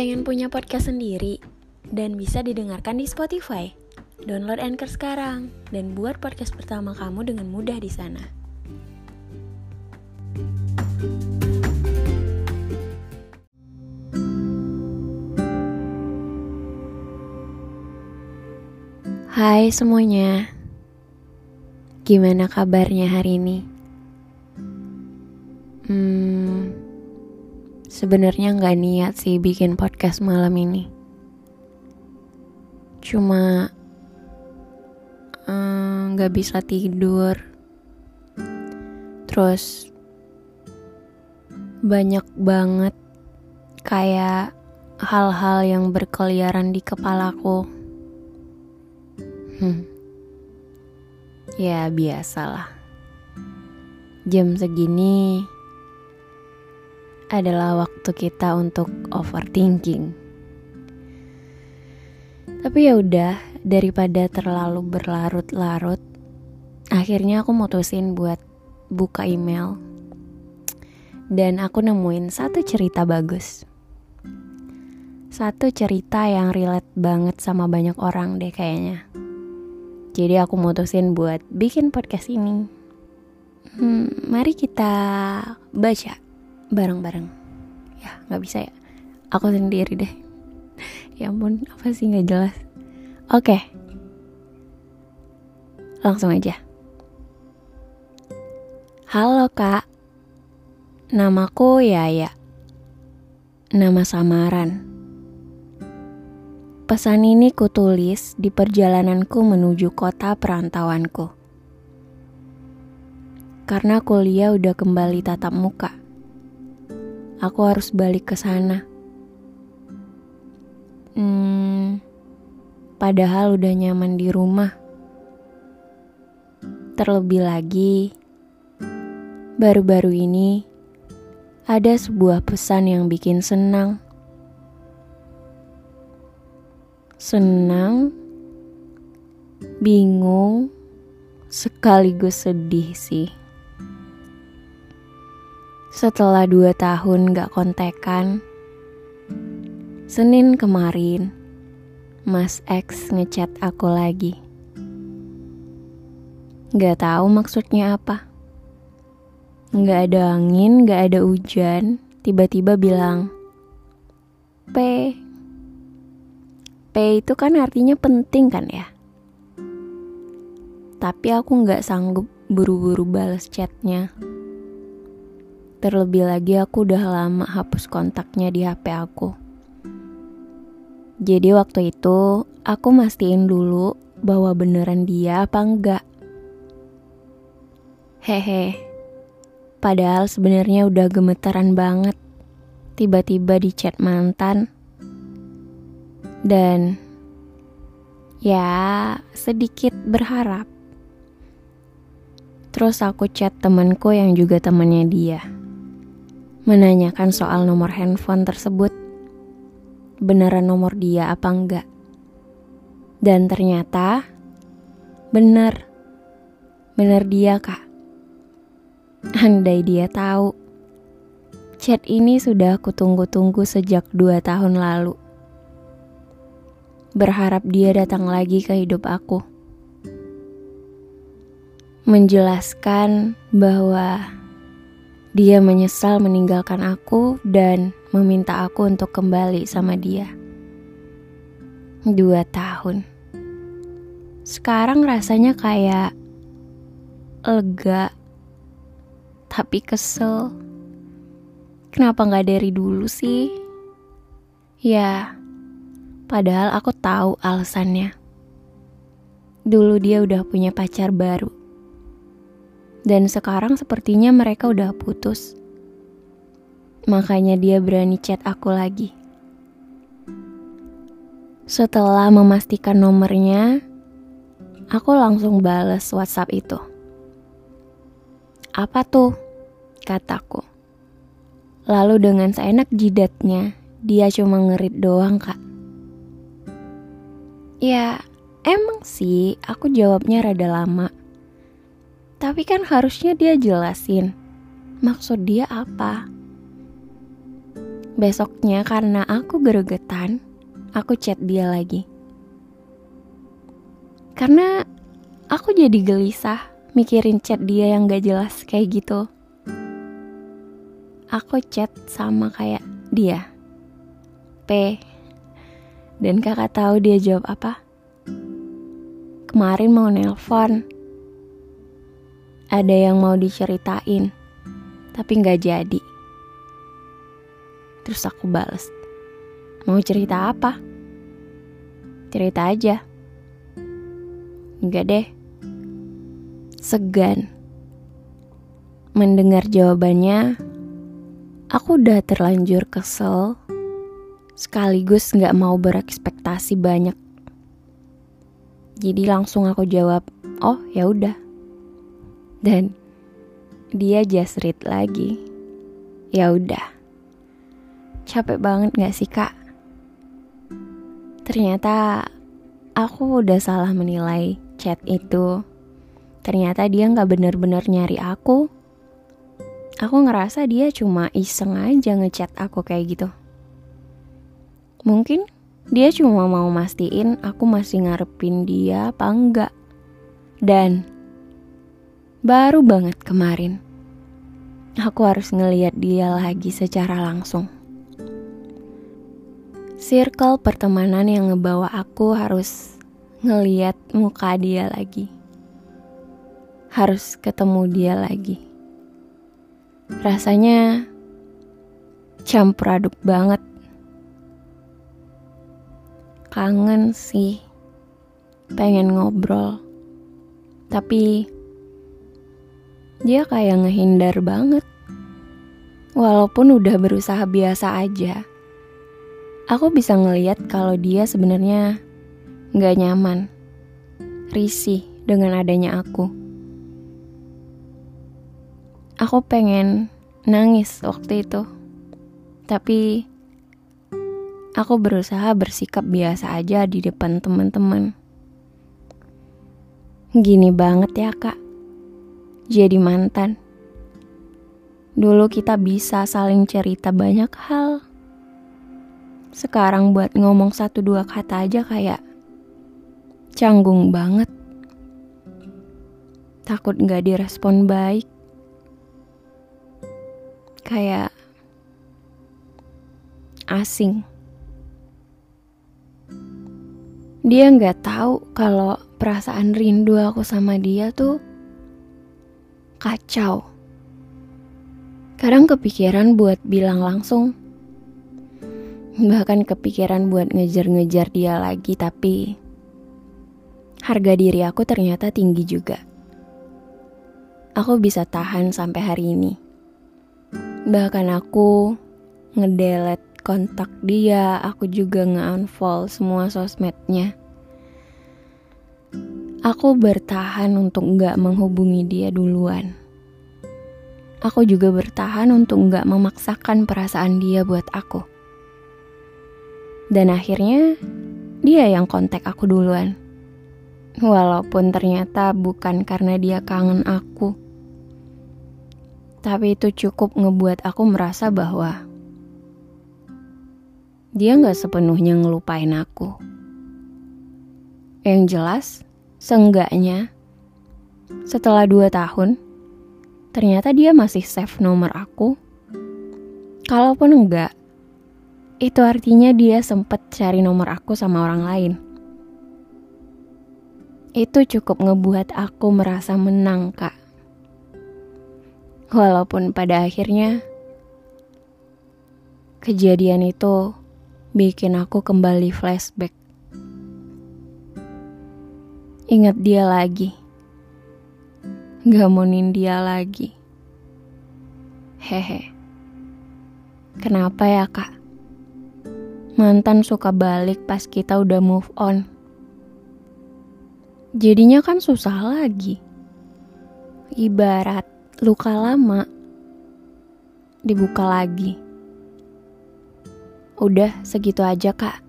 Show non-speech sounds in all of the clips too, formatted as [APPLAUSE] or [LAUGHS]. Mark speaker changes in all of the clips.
Speaker 1: Pengen punya podcast sendiri dan bisa didengarkan di Spotify? Download Anchor sekarang dan buat podcast pertama kamu dengan mudah di sana. Hai semuanya, gimana kabarnya hari ini? Hmm, sebenarnya nggak niat sih bikin podcast malam ini. Cuma eh, nggak bisa tidur. Terus banyak banget kayak hal-hal yang berkeliaran di kepalaku. Hmm. Ya biasalah. Jam segini adalah waktu kita untuk overthinking. Tapi ya udah, daripada terlalu berlarut-larut, akhirnya aku mutusin buat buka email. Dan aku nemuin satu cerita bagus. Satu cerita yang relate banget sama banyak orang deh kayaknya. Jadi aku mutusin buat bikin podcast ini. Hmm, mari kita baca bareng-bareng. Ya, nggak bisa ya. Aku sendiri deh. [LAUGHS] ya ampun, apa sih nggak jelas. Oke. Langsung aja. Halo kak. Namaku Yaya. Nama samaran. Pesan ini kutulis di perjalananku menuju kota perantauanku. Karena kuliah udah kembali tatap muka. Aku harus balik ke sana. Hmm, padahal udah nyaman di rumah. Terlebih lagi, baru-baru ini ada sebuah pesan yang bikin senang senang, bingung, sekaligus sedih sih. Setelah dua tahun gak kontekan, Senin kemarin, Mas X ngechat aku lagi. Gak tahu maksudnya apa. Gak ada angin, gak ada hujan, tiba-tiba bilang, P, P itu kan artinya penting kan ya. Tapi aku nggak sanggup buru-buru balas chatnya. Terlebih lagi aku udah lama hapus kontaknya di HP aku. Jadi waktu itu aku mastiin dulu bahwa beneran dia apa enggak. Hehe. Padahal sebenarnya udah gemetaran banget. Tiba-tiba di chat mantan dan ya sedikit berharap. Terus aku chat temanku yang juga temannya dia. Menanyakan soal nomor handphone tersebut. Beneran nomor dia apa enggak? Dan ternyata bener. Bener dia kak. Andai dia tahu. Chat ini sudah aku tunggu-tunggu sejak dua tahun lalu berharap dia datang lagi ke hidup aku. Menjelaskan bahwa dia menyesal meninggalkan aku dan meminta aku untuk kembali sama dia. Dua tahun. Sekarang rasanya kayak lega, tapi kesel. Kenapa gak dari dulu sih? Ya, Padahal aku tahu alasannya. Dulu dia udah punya pacar baru. Dan sekarang sepertinya mereka udah putus. Makanya dia berani chat aku lagi. Setelah memastikan nomornya, aku langsung bales WhatsApp itu. Apa tuh? Kataku. Lalu dengan seenak jidatnya, dia cuma ngerit doang kak. Ya, emang sih aku jawabnya rada lama. Tapi kan harusnya dia jelasin maksud dia apa. Besoknya karena aku geregetan, aku chat dia lagi. Karena aku jadi gelisah mikirin chat dia yang gak jelas kayak gitu. Aku chat sama kayak dia. P. Dan kakak tahu dia jawab apa? Kemarin mau nelpon. Ada yang mau diceritain, tapi gak jadi. Terus aku bales. Mau cerita apa? Cerita aja. Enggak deh. Segan. Mendengar jawabannya, aku udah terlanjur kesel. Sekaligus gak mau berekspektasi banyak. Jadi langsung aku jawab, oh ya udah. Dan dia just read lagi. Ya udah. Capek banget gak sih kak? Ternyata aku udah salah menilai chat itu. Ternyata dia nggak bener-bener nyari aku. Aku ngerasa dia cuma iseng aja ngechat aku kayak gitu. Mungkin dia cuma mau mastiin aku masih ngarepin dia apa enggak. Dan baru banget kemarin, aku harus ngeliat dia lagi secara langsung. Circle pertemanan yang ngebawa aku harus ngeliat muka dia lagi. Harus ketemu dia lagi. Rasanya campur aduk banget. Kangen sih. Pengen ngobrol. Tapi dia kayak ngehindar banget. Walaupun udah berusaha biasa aja. Aku bisa ngeliat kalau dia sebenarnya Gak nyaman, risih dengan adanya aku. Aku pengen nangis waktu itu, tapi aku berusaha bersikap biasa aja di depan teman-teman. Gini banget ya kak, jadi mantan. Dulu kita bisa saling cerita banyak hal. Sekarang buat ngomong satu dua kata aja kayak Canggung banget. Takut gak direspon baik. Kayak asing. Dia nggak tahu kalau perasaan rindu aku sama dia tuh kacau. Kadang kepikiran buat bilang langsung. Bahkan kepikiran buat ngejar-ngejar dia lagi tapi harga diri aku ternyata tinggi juga. Aku bisa tahan sampai hari ini. Bahkan aku ngedelete kontak dia, aku juga nge-unfollow semua sosmednya. Aku bertahan untuk nggak menghubungi dia duluan. Aku juga bertahan untuk nggak memaksakan perasaan dia buat aku. Dan akhirnya dia yang kontak aku duluan. Walaupun ternyata bukan karena dia kangen aku. Tapi itu cukup ngebuat aku merasa bahwa dia gak sepenuhnya ngelupain aku. Yang jelas, seenggaknya setelah dua tahun, ternyata dia masih save nomor aku. Kalaupun enggak, itu artinya dia sempet cari nomor aku sama orang lain. Itu cukup ngebuat aku merasa menang, Kak. Walaupun pada akhirnya kejadian itu bikin aku kembali flashback. Ingat dia lagi. Gamonin dia lagi. Hehe. Kenapa ya, Kak? Mantan suka balik pas kita udah move on. Jadinya kan susah lagi. Ibarat luka lama dibuka lagi. Udah segitu aja kak.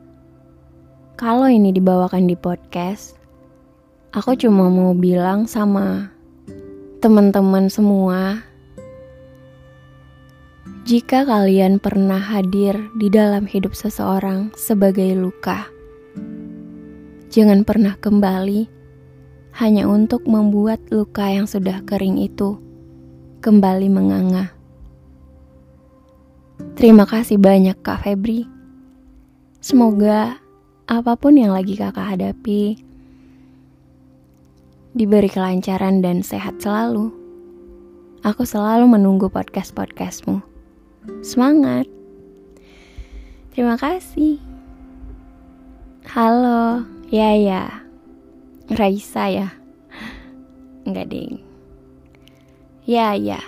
Speaker 1: Kalau ini dibawakan di podcast, aku cuma mau bilang sama teman-teman semua, Jika kalian pernah hadir di dalam hidup seseorang sebagai luka, jangan pernah kembali hanya untuk membuat luka yang sudah kering itu kembali menganga. Terima kasih banyak Kak Febri. Semoga apa pun yang lagi kakak hadapi diberi kelancaran dan sehat selalu. Aku selalu menunggu podcast-podcastmu. Semangat! Terima kasih. Halo, ya ya. Raisa ya. Enggak ding. Ya ya.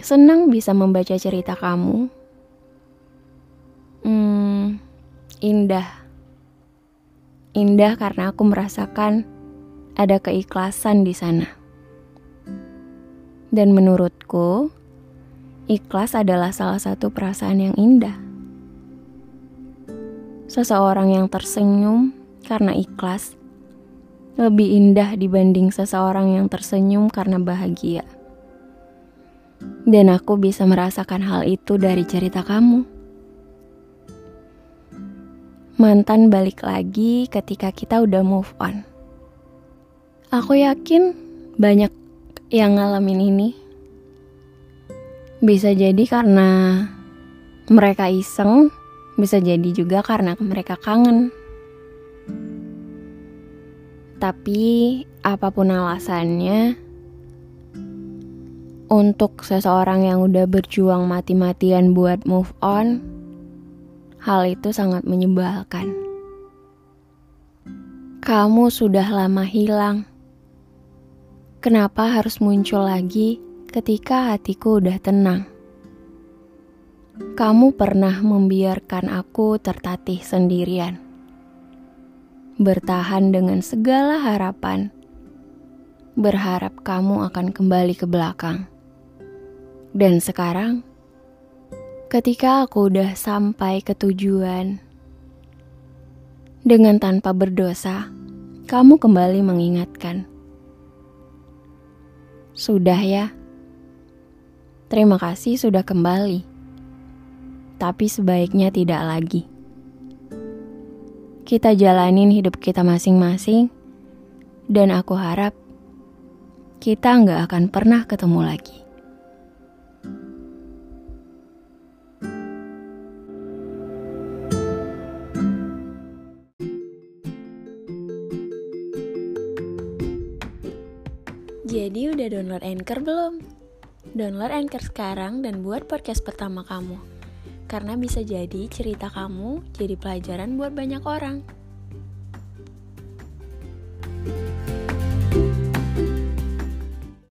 Speaker 1: Senang bisa membaca cerita kamu. Hmm, indah. Indah karena aku merasakan ada keikhlasan di sana. Dan menurutku, ikhlas adalah salah satu perasaan yang indah. Seseorang yang tersenyum karena ikhlas lebih indah dibanding seseorang yang tersenyum karena bahagia. Dan aku bisa merasakan hal itu dari cerita kamu. Mantan balik lagi ketika kita udah move on. Aku yakin banyak yang ngalamin ini. Bisa jadi karena mereka iseng, bisa jadi juga karena mereka kangen. Tapi apa pun alasannya, untuk seseorang yang udah berjuang mati-matian buat move on, hal itu sangat menyebalkan. Kamu sudah lama hilang Kenapa harus muncul lagi ketika hatiku udah tenang? Kamu pernah membiarkan aku tertatih sendirian, bertahan dengan segala harapan, berharap kamu akan kembali ke belakang. Dan sekarang, ketika aku udah sampai ke tujuan, dengan tanpa berdosa, kamu kembali mengingatkan sudah ya. Terima kasih sudah kembali. Tapi sebaiknya tidak lagi. Kita jalanin hidup kita masing-masing, dan aku harap kita nggak akan pernah ketemu lagi. Jadi udah download Anchor belum? Download Anchor sekarang dan buat podcast pertama kamu. Karena bisa jadi cerita kamu jadi pelajaran buat banyak orang.